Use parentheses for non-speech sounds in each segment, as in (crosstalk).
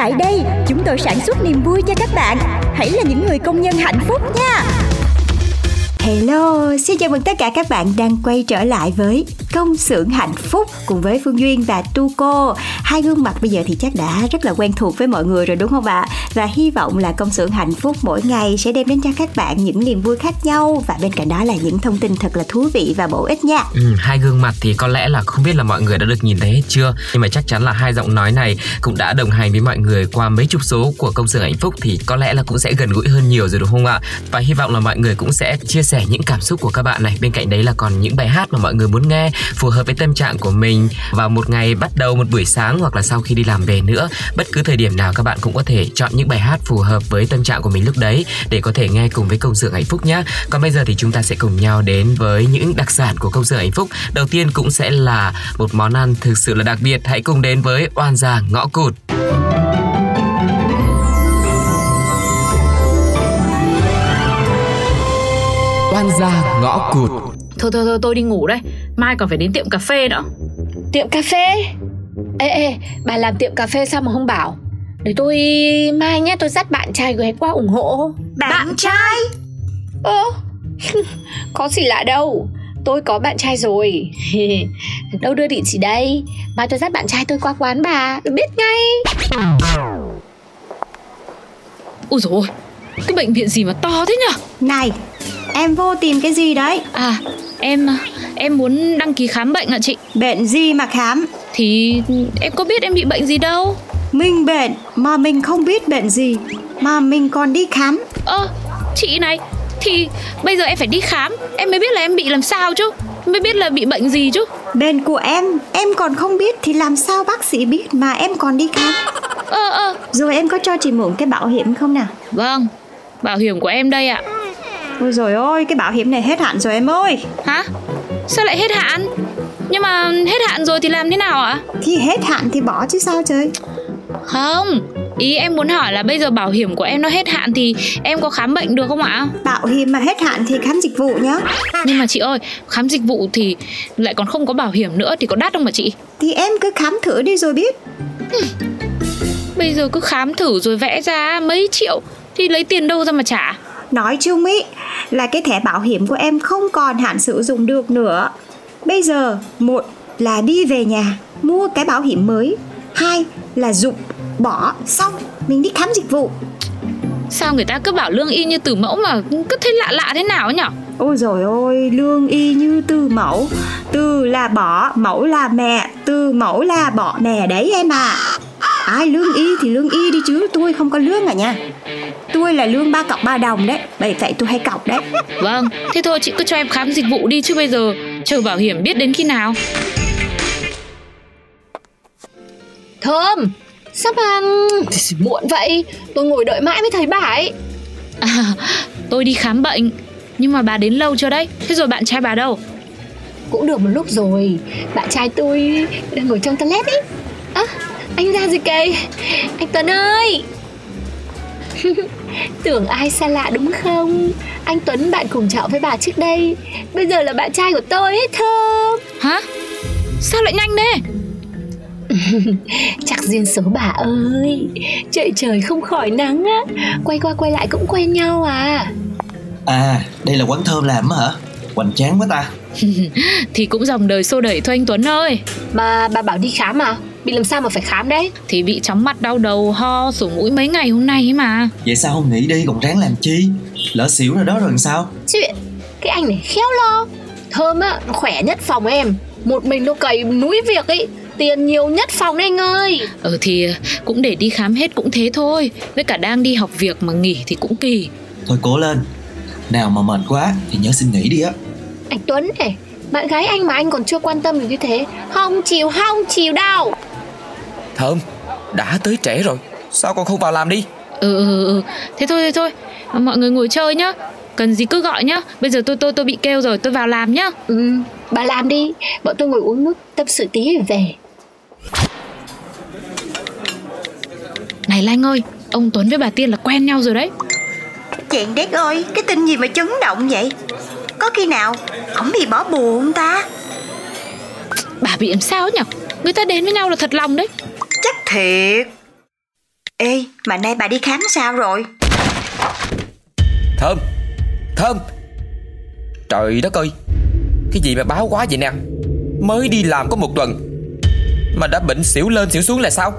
Tại đây, chúng tôi sản xuất niềm vui cho các bạn. Hãy là những người công nhân hạnh phúc nha. Hello, xin chào mừng tất cả các bạn đang quay trở lại với công xưởng hạnh phúc cùng với Phương Duyên và Tu Cô. Hai gương mặt bây giờ thì chắc đã rất là quen thuộc với mọi người rồi đúng không ạ? Và hy vọng là công xưởng hạnh phúc mỗi ngày sẽ đem đến cho các bạn những niềm vui khác nhau và bên cạnh đó là những thông tin thật là thú vị và bổ ích nha. Ừ, hai gương mặt thì có lẽ là không biết là mọi người đã được nhìn thấy hết chưa nhưng mà chắc chắn là hai giọng nói này cũng đã đồng hành với mọi người qua mấy chục số của công xưởng hạnh phúc thì có lẽ là cũng sẽ gần gũi hơn nhiều rồi đúng không ạ và hy vọng là mọi người cũng sẽ chia sẻ những cảm xúc của các bạn này bên cạnh đấy là còn những bài hát mà mọi người muốn nghe phù hợp với tâm trạng của mình vào một ngày bắt đầu một buổi sáng hoặc là sau khi đi làm về nữa. Bất cứ thời điểm nào các bạn cũng có thể chọn những bài hát phù hợp với tâm trạng của mình lúc đấy để có thể nghe cùng với công xưởng hạnh phúc nhé còn bây giờ thì chúng ta sẽ cùng nhau đến với những đặc sản của công xưởng hạnh phúc. Đầu tiên cũng sẽ là một món ăn thực sự là đặc biệt. Hãy cùng đến với oan gia ngõ cụt. Oan gia ngõ cụt. Thôi thôi thôi tôi đi ngủ đây Mai còn phải đến tiệm cà phê nữa Tiệm cà phê? Ê ê bà làm tiệm cà phê sao mà không bảo? Để tôi mai nhé tôi dắt bạn trai ghé qua ủng hộ. Bạn trai? Ơ (laughs) Có gì lạ đâu. Tôi có bạn trai rồi. (laughs) Đâu đưa địa chỉ đây? Mai tôi dắt bạn trai tôi qua quán bà Tôi biết ngay. Ôi dồi ôi Cái bệnh viện gì mà to thế nhở? Này, em vô tìm cái gì đấy? À em em muốn đăng ký khám bệnh ạ chị. Bệnh gì mà khám? Thì em có biết em bị bệnh gì đâu. Mình bệnh mà mình không biết bệnh gì Mà mình còn đi khám. Ơ chị này Thì bây giờ em phải đi khám Em mới biết là em bị làm sao chứ Mới biết là bị bệnh gì chứ. Bệnh của em, em còn không biết thì làm sao bác sĩ biết mà em còn đi khám? Ơ ơ. Rồi em có cho chị mượn cái bảo hiểm không nào? Vâng Bảo hiểm của em đây ạ Ôi rồi ôi, cái bảo hiểm này hết hạn rồi em ơi. Hả? Sao lại hết hạn? Nhưng mà hết hạn rồi thì làm thế nào ạ? Thì hết hạn thì bỏ chứ sao trời. Không Ý em muốn hỏi là bây giờ bảo hiểm của em nó hết hạn thì em có khám bệnh được không ạ? Bảo hiểm mà hết hạn thì khám dịch vụ nhá. Nhưng mà chị ơi, khám dịch vụ thì lại còn không có bảo hiểm nữa thì có đắt không mà chị? Thì em cứ khám thử đi rồi biết. Bây giờ cứ khám thử rồi vẽ ra mấy triệu thì lấy tiền đâu ra mà trả? Nói chung ý là cái thẻ bảo hiểm của em không còn hạn sử dụng được nữa. Bây giờ một là đi về nhà mua cái bảo hiểm mới. Hai là dụng bỏ xong mình đi khám dịch vụ. Sao người ta cứ bảo lương y như từ mẫu mà cứ thấy lạ lạ thế nào ấy nhở? Ôi rồi ôi, lương y như từ mẫu. Từ là bỏ, mẫu là mẹ. Từ mẫu là bỏ mẹ đấy em à Ai lương y thì lương y đi chứ. Tôi không có lương à nha. Tôi là lương ba cọc ba đồng đấy Bởi vậy tôi hay cọc đấy. Vâng, thế thôi chị cứ cho em khám dịch vụ đi chứ bây giờ. Chờ bảo hiểm biết đến khi nào. Thơm Sao mà muộn vậy? Tôi ngồi đợi mãi mới thấy bà ấy. À, tôi đi khám bệnh Nhưng mà bà đến lâu chưa đấy? Thế rồi bạn trai bà đâu? Cũng được một lúc rồi. Bạn trai tôi đang ngồi trong toilet ấy. Ơ anh ra gì kìa? Anh Tuấn ơi (laughs) Tưởng ai xa lạ đúng không? Anh Tuấn bạn cùng trọ với bà trước đây. Bây giờ là bạn trai của tôi ấy Thơm Hả? Sao lại nhanh thế? (laughs) Chắc duyên số bà ơi. Trời trời không khỏi nắng á. Quay qua quay lại cũng quen nhau à. À, đây là quán thơm làm hả? Hoành tráng quá ta. (laughs) Thì cũng dòng đời xô đẩy thôi anh Tuấn ơi. Mà bà bảo đi khám à Bị làm sao mà phải khám đấy? Thì bị chóng mặt đau đầu ho sổ mũi mấy ngày hôm nay ấy mà. Vậy sao không nghỉ đi còn ráng làm chi? Lỡ xỉu rồi đó rồi sao? Chuyện Cái anh này khéo lo. Thơm á nó khỏe nhất phòng em. Một mình nó cày núi việc ấy. Tiền nhiều nhất phòng đấy anh ơi. Ờ thì cũng để đi khám hết cũng thế thôi. Với cả đang đi học việc mà nghỉ thì cũng kỳ. Thôi cố lên. Nào mà mệt quá thì nhớ xin nghỉ đi á. Anh Tuấn này Bạn gái anh mà anh còn chưa quan tâm được như thế Không chịu không chịu đâu Thơm Đã tới trễ rồi. Sao con không vào làm đi? Ừ ừ ừ Thế thôi thế thôi. Mọi người ngồi chơi nhá. Cần gì cứ gọi nhá. Bây giờ tôi tôi tôi bị kêu rồi tôi vào làm nhá. Ừ bà làm đi. Bọn tôi ngồi uống nước tâm sự tí rồi về. Này Lanh ơi Ông Tuấn với bà Tiên là quen nhau rồi đấy. Chàng đét ơi Cái tin gì mà chấn động vậy? Có khi nào Ổng bị bỏ bùa không ta? Bà bị làm sao nhỉ Người ta đến với nhau là thật lòng đấy thiệt. Ê, mà nay bà đi khám sao rồi? Thơm Thơm. Trời đất ơi, Cái gì mà báo quá vậy nè? Mới đi làm có một tuần, Mà đã bệnh xỉu lên xỉu xuống là sao?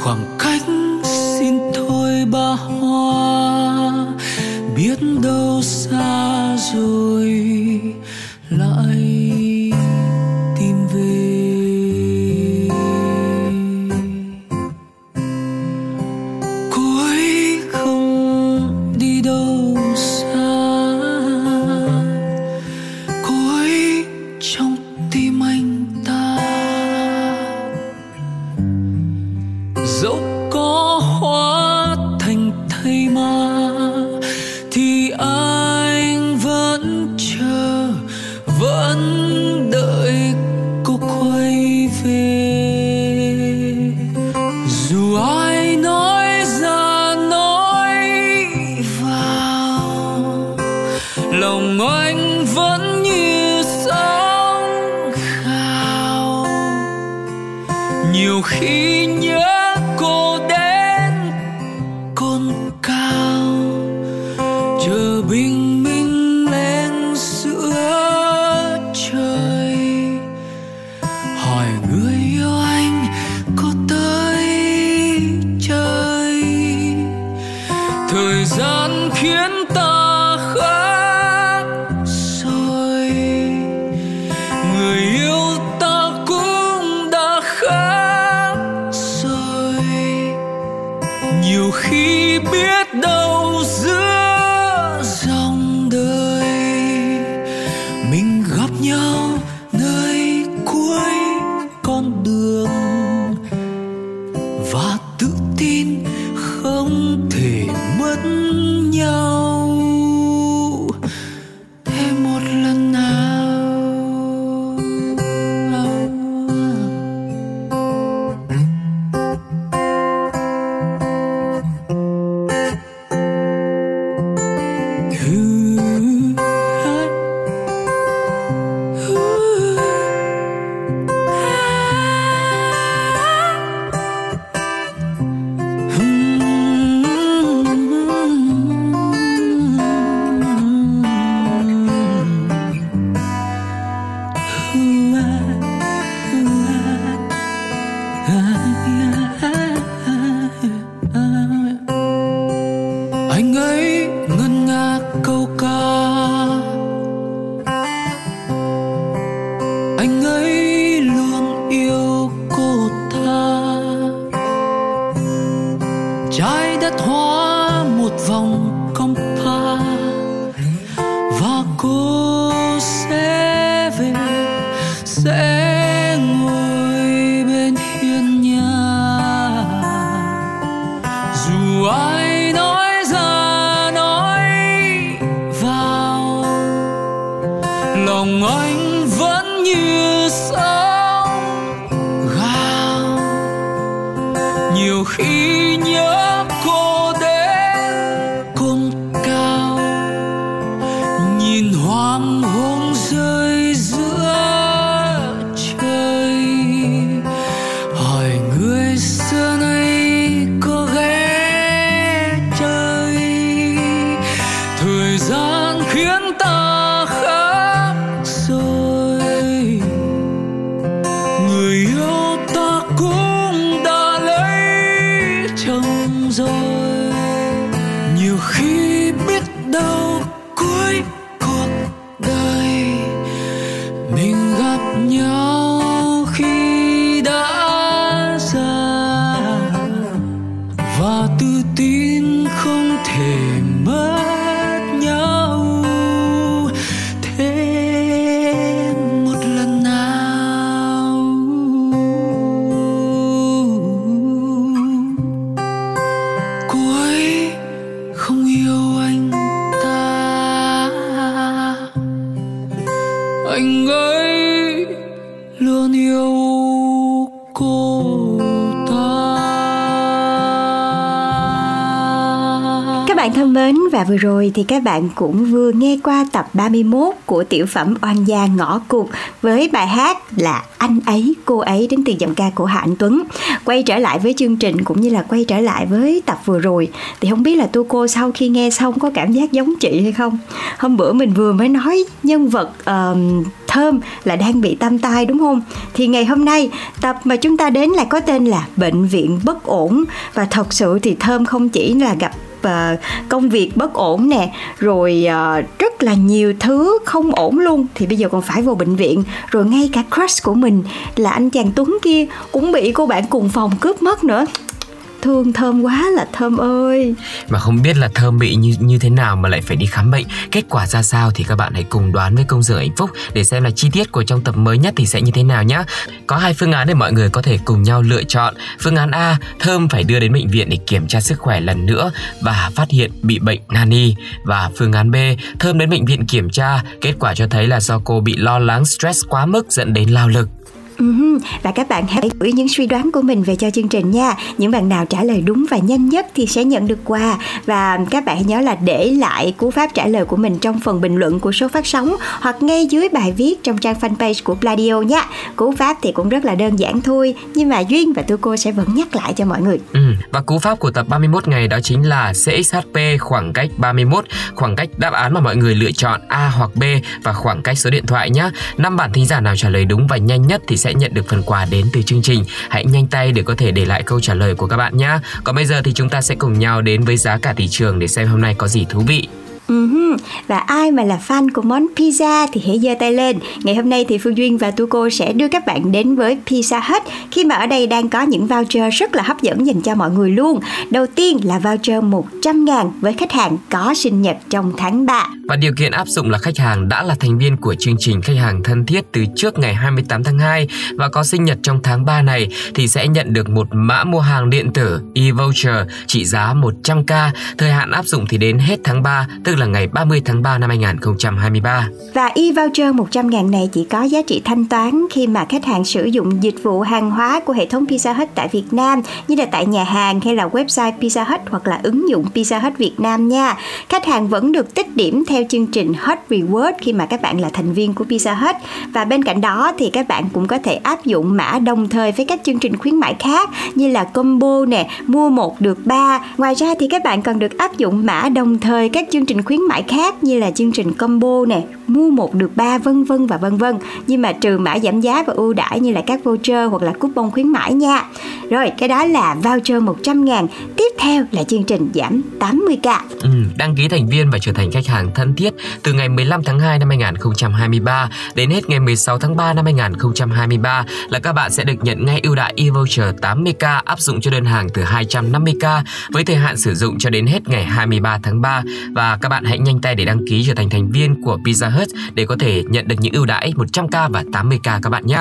Khoảng cách xin thôi ba hoa biết đâu xa rồi. Nhiều khi nhớ nhiều khi biết đâu cuối vừa rồi thì các bạn cũng vừa nghe qua tập 31 của tiểu phẩm Oan gia ngõ cụt với bài hát là Anh ấy, cô ấy đến từ giọng ca của Hạ Anh Tuấn. Quay trở lại với chương trình cũng như là quay trở lại với tập vừa rồi thì không biết là tu cô sau khi nghe xong có cảm giác giống chị hay không? Hôm bữa mình vừa mới nói nhân vật uh, thơm là đang bị tam tai đúng không? Thì ngày hôm nay tập mà chúng ta đến là có tên là Bệnh viện bất ổn và thật sự thì thơm không chỉ là gặp và ờ, công việc bất ổn nè rồi uh, rất là nhiều thứ không ổn luôn. Thì bây giờ còn phải vào bệnh viện. Rồi ngay cả crush của mình là anh chàng Tuấn kia cũng bị cô bạn cùng phòng cướp mất nữa thương thơm quá là thơm ơi. Mà không biết là Thơm bị như như thế nào mà lại phải đi khám bệnh. Kết quả ra sao thì các bạn hãy cùng đoán với công dường hạnh phúc Để xem là chi tiết của trong tập mới nhất thì sẽ như thế nào nhé Có hai phương án để mọi người có thể cùng nhau lựa chọn. Phương án A, Thơm phải đưa đến bệnh viện để kiểm tra sức khỏe lần nữa Và phát hiện bị bệnh nani. Và phương án B, Thơm đến bệnh viện kiểm tra. Kết quả cho thấy là do cô bị lo lắng stress quá mức dẫn đến lao lực. Uh-huh. Và các bạn hãy gửi những suy đoán của mình về cho chương trình nha Những bạn nào trả lời đúng và nhanh nhất thì sẽ nhận được quà Và các bạn hãy nhớ là để lại cú pháp trả lời của mình trong phần bình luận của số phát sóng Hoặc ngay dưới bài viết trong trang fanpage của Pladio nha Cú pháp thì cũng rất là đơn giản thôi, Nhưng mà Duyên và tôi cô sẽ vẫn nhắc lại cho mọi người ừ. Và cú pháp của tập 31 ngày đó chính là CXHP khoảng cách 31 Khoảng cách đáp án mà mọi người lựa chọn A hoặc B Và khoảng cách số điện thoại nhé năm bạn thính giả nào trả lời đúng và nhanh nhất thì sẽ sẽ nhận được phần quà đến từ chương trình. Hãy nhanh tay để có thể để lại câu trả lời của các bạn nhé. Còn bây giờ thì chúng ta sẽ cùng nhau đến với giá cả thị trường để xem hôm nay có gì thú vị. Uh-huh. Và ai mà là fan của món pizza thì hãy giơ tay lên. Ngày hôm nay thì Phương Duyên và Tu Cô sẽ đưa các bạn đến với Pizza Hut khi mà ở đây đang có những voucher rất là hấp dẫn dành cho mọi người luôn. Đầu tiên là voucher 100 ngàn với khách hàng có sinh nhật trong tháng 3. Và điều kiện áp dụng là khách hàng đã là thành viên của chương trình khách hàng thân thiết từ trước ngày 28 tháng 2 và có sinh nhật trong tháng 3 này thì sẽ nhận được một mã mua hàng điện tử e-voucher trị giá 100k. Thời hạn áp dụng thì đến hết tháng 3, tức là ngày 30 tháng 3 năm 2023. Và e-voucher 100 ngàn này chỉ có giá trị thanh toán khi mà khách hàng sử dụng dịch vụ hàng hóa của hệ thống Pizza Hut tại Việt Nam như là tại nhà hàng hay là website Pizza Hut hoặc là ứng dụng Pizza Hut Việt Nam nha. Khách hàng vẫn được tích điểm theo chương trình Hut Reward khi mà các bạn là thành viên của Pizza Hut và bên cạnh đó thì các bạn cũng có thể áp dụng mã đồng thời với các chương trình khuyến mãi khác như là combo nè, mua một được 3. Ngoài ra thì các bạn còn được áp dụng mã đồng thời các chương trình khuyến mãi khác như là chương trình combo nè, mua một được ba vân vân và vân vân. Nhưng mà trừ mã giảm giá và ưu đãi như là các voucher hoặc là coupon khuyến mãi nha. Rồi, cái đó là voucher 100 ngàn. Tiếp theo là chương trình giảm 80k. Ừ, đăng ký thành viên và trở thành khách hàng thân thiết từ ngày 15 tháng 2 năm 2023 đến hết ngày 16 tháng 3 năm 2023 là các bạn sẽ được nhận ngay ưu đãi e-voucher 80k áp dụng cho đơn hàng từ 250k với thời hạn sử dụng cho đến hết ngày 23 tháng 3 và các bạn hãy nhanh tay để đăng ký trở thành thành viên của Pizza Hut để có thể nhận được những ưu đãi 100k và 80k các bạn nhé.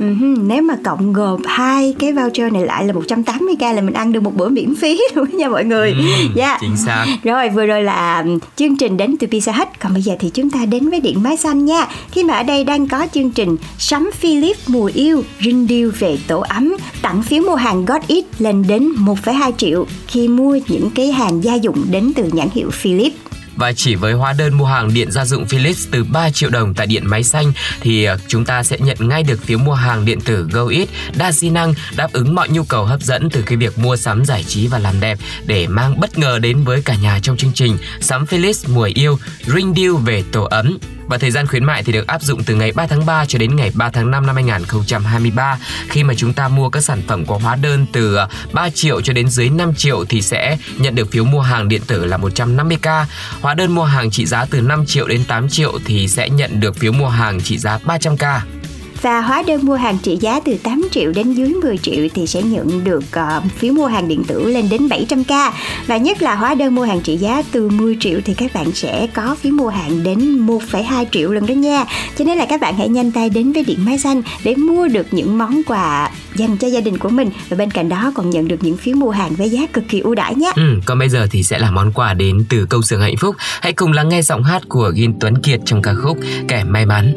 Uh-huh. Nếu mà cộng gộp hai cái voucher này lại là 180k là mình ăn được một bữa miễn phí (laughs) luôn nha mọi người. Ừ, yeah. Chính xác. Rồi vừa rồi là chương trình đến từ Pizza Hut Còn bây giờ thì chúng ta đến với Điện Máy Xanh nha Khi mà ở đây đang có chương trình Sắm Philip mùa yêu Rinh điêu về tổ ấm Tặng phiếu mua hàng God It lên đến 1,2 triệu Khi mua những cái hàng gia dụng đến từ nhãn hiệu Philip và chỉ với hóa đơn mua hàng điện gia dụng Philips từ 3 triệu đồng tại điện máy xanh, thì ờ, chúng ta sẽ nhận ngay được phiếu mua hàng điện tử GoEat đa di năng, đáp ứng mọi nhu cầu hấp dẫn từ cái việc mua sắm, giải trí và làm đẹp để mang bất ngờ đến với cả nhà trong chương trình. Sắm Philips mùa yêu Ring Deal về tổ ấm. Và thời gian khuyến mại thì được áp dụng từ ngày 3 tháng 3 cho đến ngày 3 tháng 5 năm 2023 khi mà chúng ta mua các sản phẩm có hóa đơn từ ờ, 3 triệu cho đến dưới 5 triệu thì sẽ nhận được phiếu mua hàng điện tử là 150k. Hóa đơn mua hàng trị giá từ 5 triệu đến 8 triệu thì sẽ nhận được phiếu mua hàng trị giá 300k và hóa đơn mua hàng trị giá từ 8 triệu đến dưới 10 triệu thì sẽ nhận được uh, phiếu mua hàng điện tử lên đến 700k và nhất là hóa đơn mua hàng trị giá từ 10 triệu thì các bạn sẽ có phiếu mua hàng đến 1,2 triệu lần đó nha cho nên là các bạn hãy nhanh tay đến với điện máy xanh để mua được những món quà dành cho gia đình của mình và bên cạnh đó còn nhận được những phiếu mua hàng với giá cực kỳ ưu đãi nhé. Ừ, còn bây giờ thì sẽ là món quà đến từ câu xưởng hạnh phúc. Hãy cùng lắng nghe giọng hát của Gin Tuấn Kiệt trong ca khúc Kẻ may mắn.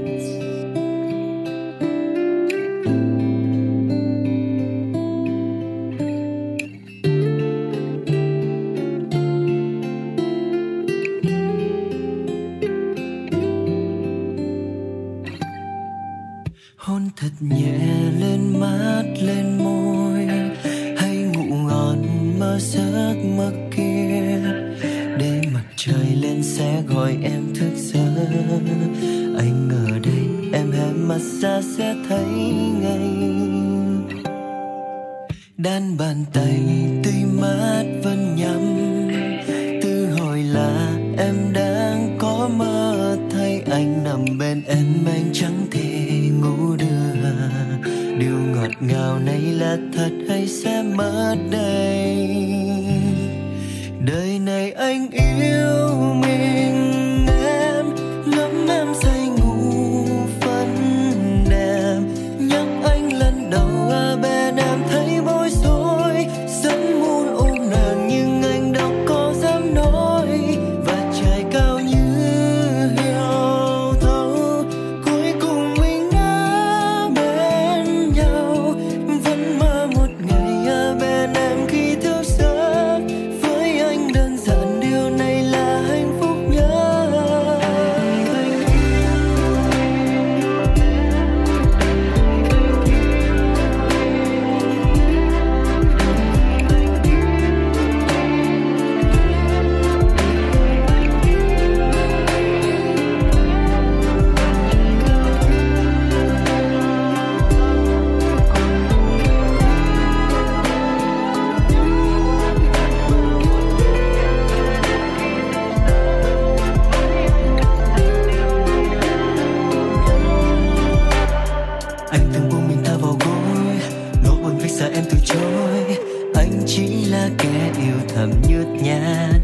anh từng buông mình tha vào gối, nỗi buồn vách xa em từ chối. Anh chỉ là kẻ yêu thầm nhút nhát.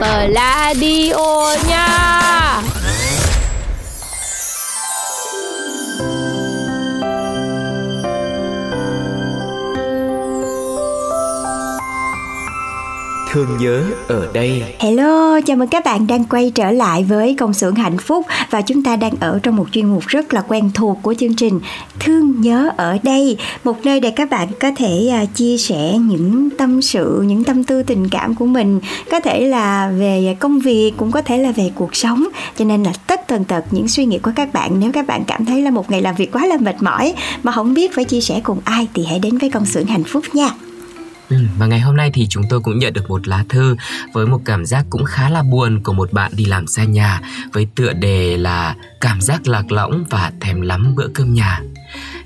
Ờ, Pladio nha. Thương nhớ ở đây Hello, chào mừng các bạn đang quay trở lại với công xưởng hạnh phúc và chúng ta đang ở trong một chuyên mục rất là quen thuộc của chương trình Thương nhớ ở đây, một nơi để các bạn có thể à, chia sẻ những tâm sự, những tâm tư tình cảm của mình, có thể là về công việc, cũng có thể là về cuộc sống. Cho nên là tất tần tật những suy nghĩ của các bạn nếu các bạn cảm thấy là một ngày làm việc quá là mệt mỏi mà không biết phải chia sẻ cùng ai thì hãy đến với công xưởng hạnh phúc nha. Ừ, và ngày hôm nay thì chúng tôi cũng nhận được một lá thư với một cảm giác cũng khá là buồn của một bạn đi làm xa nhà với tựa đề là cảm giác lạc lõng và thèm lắm bữa cơm nhà.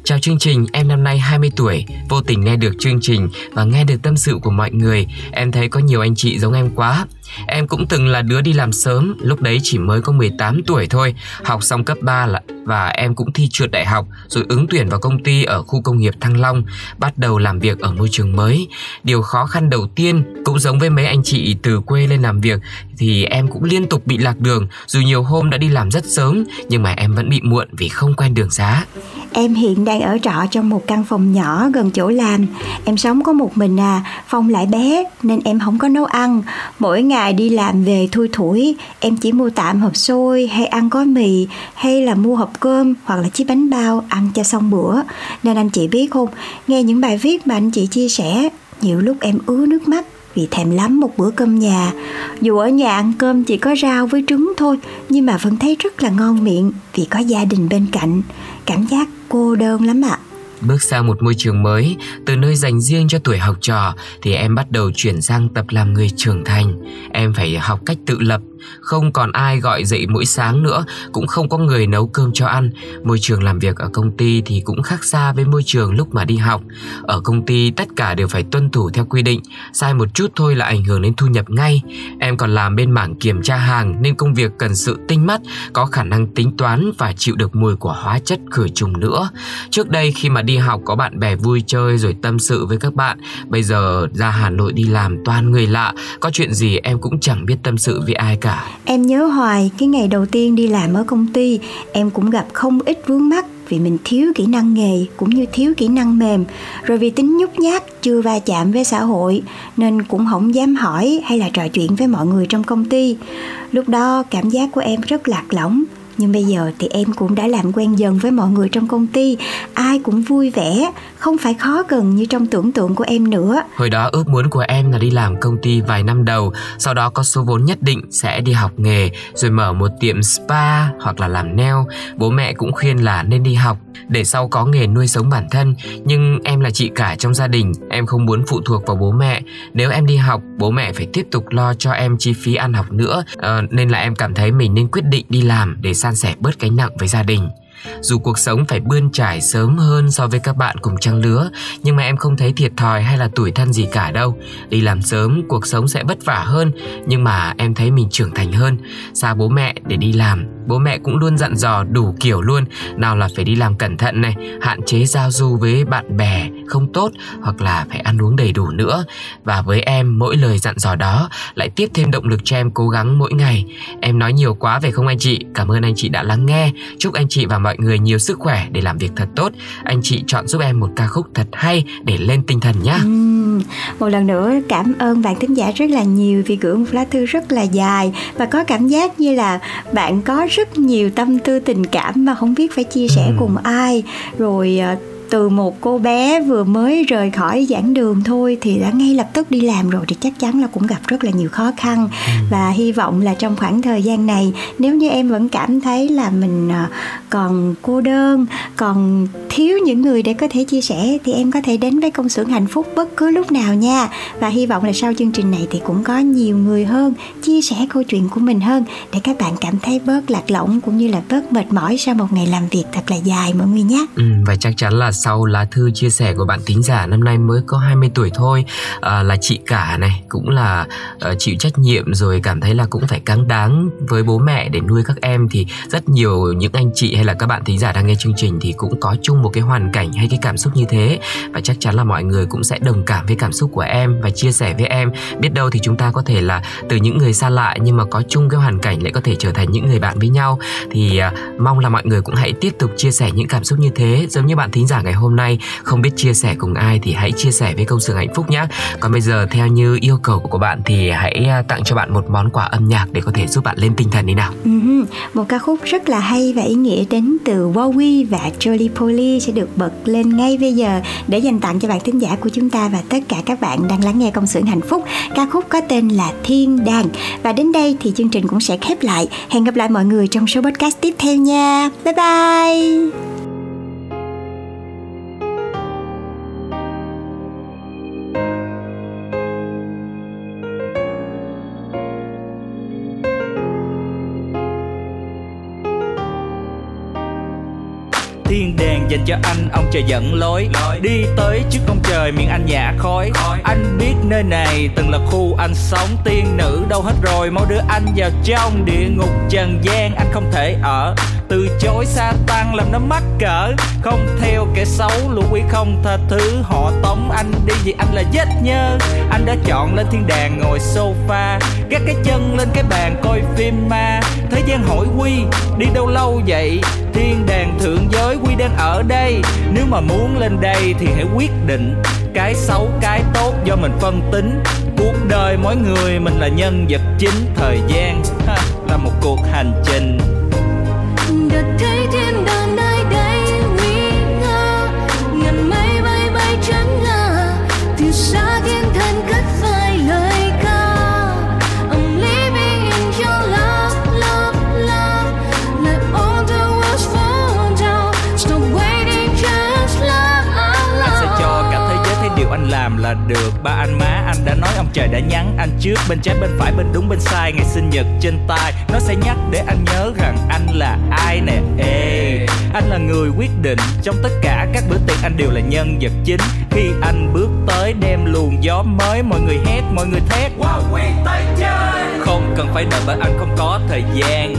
Chào chương trình, em năm nay 20 tuổi, vô tình nghe được chương trình và nghe được tâm sự của mọi người, em thấy có nhiều anh chị giống em quá. Em cũng từng là đứa đi làm sớm, lúc đấy chỉ mới có 18 tuổi thôi, học xong cấp 3 là và em cũng thi trượt đại học rồi ứng tuyển vào công ty ở khu công nghiệp Thăng Long, bắt đầu làm việc ở môi trường mới. Điều khó khăn đầu tiên cũng giống với mấy anh chị từ quê lên làm việc thì em cũng liên tục bị lạc đường, dù nhiều hôm đã đi làm rất sớm nhưng mà em vẫn bị muộn vì không quen đường xá. Em hiện đang ở trọ trong một căn phòng nhỏ gần chỗ làm. Em sống có một mình à, phòng lại bé nên em không có nấu ăn. Mỗi ngày đi làm về thui thủi, em chỉ mua tạm hộp xôi hay ăn gói mì hay là mua hộp cơm hoặc là chiếc bánh bao ăn cho xong bữa. Nên anh chị biết không, nghe những bài viết mà anh chị chia sẻ, nhiều lúc em ứa nước mắt vì thèm lắm một bữa cơm nhà. Dù ở nhà ăn cơm chỉ có rau với trứng thôi, nhưng mà vẫn thấy rất là ngon miệng vì có gia đình bên cạnh. Cảm giác cô đơn lắm ạ. À. Bước sang một môi trường mới, từ nơi dành riêng cho tuổi học trò thì em bắt đầu chuyển sang tập làm người trưởng thành. Em phải học cách tự lập, không còn ai gọi dậy mỗi sáng nữa, cũng không có người nấu cơm cho ăn. Môi trường làm việc ở công ty thì cũng khác xa với môi trường lúc mà đi học. Ở công ty tất cả đều phải tuân thủ theo quy định, sai một chút thôi là ảnh hưởng đến thu nhập ngay. Em còn làm bên mảng kiểm tra hàng nên công việc cần sự tinh mắt, có khả năng tính toán và chịu được mùi của hóa chất khử trùng nữa. Trước đây khi mà đi học có bạn bè vui chơi rồi tâm sự với các bạn, bây giờ ra Hà Nội đi làm toàn người lạ, có chuyện gì em cũng chẳng biết tâm sự với ai cả cả em nhớ hoài, cái ngày đầu tiên đi làm ở công ty, em cũng gặp không ít vướng mắt vì mình thiếu kỹ năng nghề cũng như thiếu kỹ năng mềm. Rồi vì tính nhút nhát, chưa va chạm với xã hội, nên cũng không dám hỏi hay là trò chuyện với mọi người trong công ty. Lúc đó cảm giác của em rất lạc lõng nhưng bây giờ thì em cũng đã làm quen dần với mọi người trong công ty. Ai cũng vui vẻ. Không phải khó gần như trong tưởng tượng của em nữa. Hồi đó ước muốn của em là đi làm công ty vài năm đầu. Sau đó có số vốn nhất định sẽ đi học nghề, rồi mở một tiệm spa hoặc là làm nail. Bố mẹ cũng khuyên là nên đi học để sau có nghề nuôi sống bản thân nhưng em là chị cả trong gia đình em không muốn phụ thuộc vào bố mẹ. Nếu em đi học bố mẹ phải tiếp tục lo cho em chi phí ăn học nữa à, nên là em cảm thấy mình nên quyết định đi làm để san sẻ bớt gánh nặng với gia đình dù cuộc sống phải bươn trải sớm hơn so với các bạn cùng trang lứa, nhưng mà em không thấy thiệt thòi hay là tủi thân gì cả đâu. Đi làm sớm, cuộc sống sẽ vất vả hơn, nhưng mà em thấy mình trưởng thành hơn. Xa bố mẹ để đi làm, bố mẹ cũng luôn dặn dò đủ kiểu luôn. Nào là phải đi làm cẩn thận này, hạn chế giao du với bạn bè không tốt hoặc là phải ăn uống đầy đủ nữa. Và với em, mỗi lời dặn dò đó lại tiếp thêm động lực cho em cố gắng mỗi ngày. Em nói nhiều quá về không anh chị? Cảm ơn anh chị đã lắng nghe. Chúc anh chị và mọi người nhiều sức khỏe để làm việc thật tốt. Anh chị chọn giúp em một ca khúc thật hay để lên tinh thần nhé. Uhm, một lần nữa cảm ơn bạn thính giả rất là nhiều vì gửi một lá thư rất là dài và có cảm giác như là bạn có rất nhiều tâm tư tình cảm mà không biết phải chia sẻ uhm. cùng ai rồi ờ, từ một cô bé vừa mới rời khỏi giảng đường thôi thì đã ngay lập tức đi làm rồi thì chắc chắn là cũng gặp rất là nhiều khó khăn. Ừ. và hy vọng là trong khoảng thời gian này nếu như em vẫn cảm thấy là mình à, còn cô đơn còn thiếu những người để có thể chia sẻ thì em có thể đến với công xưởng hạnh phúc bất cứ lúc nào nha. Và hy vọng là sau chương trình này thì cũng có nhiều người hơn chia sẻ câu chuyện của mình hơn để các bạn cảm thấy bớt lạc lõng cũng như là bớt mệt mỏi sau một ngày làm việc thật là dài mọi người nhé. Ừ, và chắc chắn là sau lá thư chia sẻ của bạn thính giả năm nay mới có 20 tuổi thôi. À, là chị cả này cũng là uh, chịu trách nhiệm rồi cảm thấy là cũng phải cáng đáng với bố mẹ để nuôi các em. Thì rất nhiều những anh chị hay là các bạn thính giả đang nghe chương trình thì cũng có chung một cái hoàn cảnh hay cái cảm xúc như thế. Và chắc chắn là mọi người cũng sẽ đồng cảm với cảm xúc của em và chia sẻ với em. Biết đâu thì chúng ta có thể là từ những người xa lạ nhưng mà có chung cái hoàn cảnh lại có thể trở thành những người bạn với nhau. Thì uh, mong là mọi người cũng hãy tiếp tục chia sẻ những cảm xúc như thế giống như bạn thính giả ngày ngày hôm nay. Không biết chia sẻ cùng ai thì hãy chia sẻ với công xưởng hạnh phúc nhé. Còn bây giờ, theo như yêu cầu của bạn thì hãy à, tặng cho bạn một món quà âm nhạc để có thể giúp bạn lên tinh thần đi nào. Uh-huh. một ca khúc rất là hay và ý nghĩa đến từ Wowy và Jolie Polly sẽ được bật lên ngay bây giờ để dành tặng cho bạn thính giả của chúng ta và tất cả các bạn đang lắng nghe công xưởng hạnh phúc. Ca khúc có tên là Thiên Đàng. Và đến đây thì chương trình cũng sẽ khép lại. Hẹn gặp lại mọi người trong số podcast tiếp theo nha. Bye bye! Dành cho anh, ông trời dẫn lối. Đi tới trước ông trời, miệng anh nhả khói. Anh biết nơi này từng là khu anh sống. Tiên nữ đâu hết rồi mau đưa anh vào trong địa ngục. Trần gian anh không thể ở. Từ chối sa tăng làm nó mắc cỡ. Không theo kẻ xấu, lũ quỷ không tha thứ. Họ tống anh đi vì anh là vết nhơ. Anh đã chọn lên thiên đàng ngồi sofa. Gác cái chân lên cái bàn coi phim ma. Thế gian hỏi quy đi đâu lâu vậy? Thiên đàng thượng giới quy đang ở đây. Nếu mà muốn lên đây thì hãy quyết định cái xấu cái tốt do mình phân tính. Cuộc đời mỗi người mình là nhân vật chính thời gian ha, là một cuộc hành trình. Là được. Ba anh má anh đã nói ông trời đã nhắn anh trước. Bên trái bên phải bên đúng bên sai ngày sinh nhật trên tay nó sẽ nhắc để anh nhớ rằng anh là ai nè. Ê anh là người quyết định. Trong tất cả các bữa tiệc anh đều là nhân vật chính. Khi anh bước tới đem luồng gió mới mọi người hét mọi người thét. Wow chơi. Không cần phải đợi bởi anh không có thời gian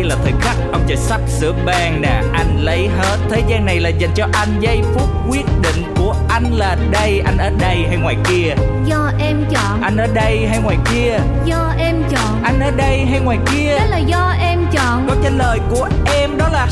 đây là thời khắc ông trời sắp sửa ban nè. Anh lấy hết thế gian này là dành cho anh. Giây phút quyết định của anh là đây anh ở đây hay ngoài kia? Do em chọn. Anh ở đây hay ngoài kia? Do em chọn. Anh ở đây hay ngoài kia? Đó là do em chọn. Câu trả lời của em đó là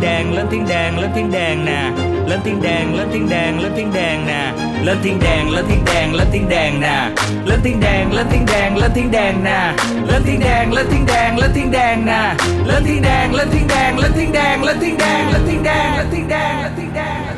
thiên đàng lên thiên đàng lên thiên đàng nè lên thiên đàng lên thiên đàng lên thiên đàng nè lên thiên đàng lên thiên đàng lên thiên đàng nè lên thiên đàng lên thiên đàng lên thiên đàng nè lên thiên đàng lên thiên đàng lên thiên đàng nè lên thiên đàng lên thiên đàng lên thiên đàng lên thiên đàng lên thiên đàng lên thiên đàng lên thiên đàng được